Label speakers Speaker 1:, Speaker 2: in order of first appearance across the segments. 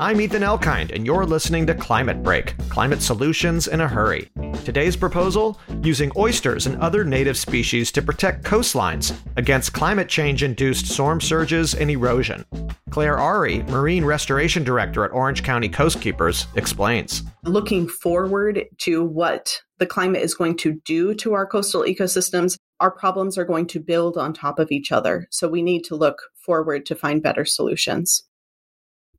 Speaker 1: I'm Ethan Elkind, and you're listening to Climate Break Climate Solutions in a Hurry. Today's proposal using oysters and other native species to protect coastlines against climate change induced storm surges and erosion. Claire Arre, Marine Restoration Director at Orange County Coastkeepers, explains.
Speaker 2: Looking forward to what the climate is going to do to our coastal ecosystems, our problems are going to build on top of each other. So we need to look forward to find better solutions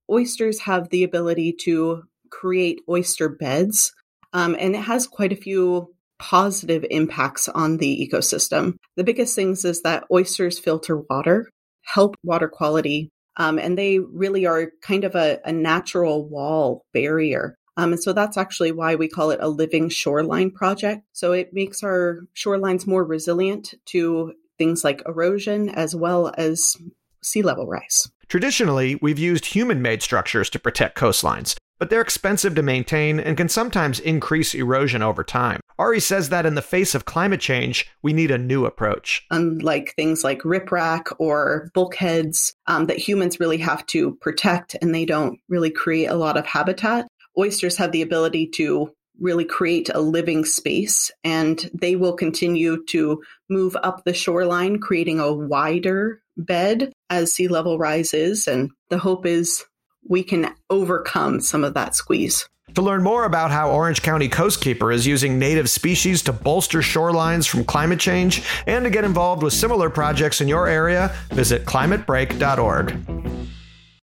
Speaker 2: oysters have the ability to create oyster beds, um, and it has quite a few positive impacts on the ecosystem. The biggest things is that oysters filter water, help water quality, um, and they really are kind of a, a natural wall barrier. Um, and so that's actually why we call it a living shoreline project. So it makes our shorelines more resilient to things like erosion as well as sea level rise.
Speaker 1: Traditionally, we've used human made structures to protect coastlines, but they're expensive to maintain and can sometimes increase erosion over time. Arre says that in the face of climate change, we need a new approach.
Speaker 2: Unlike things like riprap or bulkheads um, that humans really have to protect and they don't really create a lot of habitat, oysters have the ability to really create a living space and they will continue to move up the shoreline, creating a wider bed as sea level rises. And the hope is we can overcome some of that squeeze.
Speaker 1: To learn more about how Orange County Coastkeeper is using native species to bolster shorelines from climate change and to get involved with similar projects in your area, visit climatebreak.org.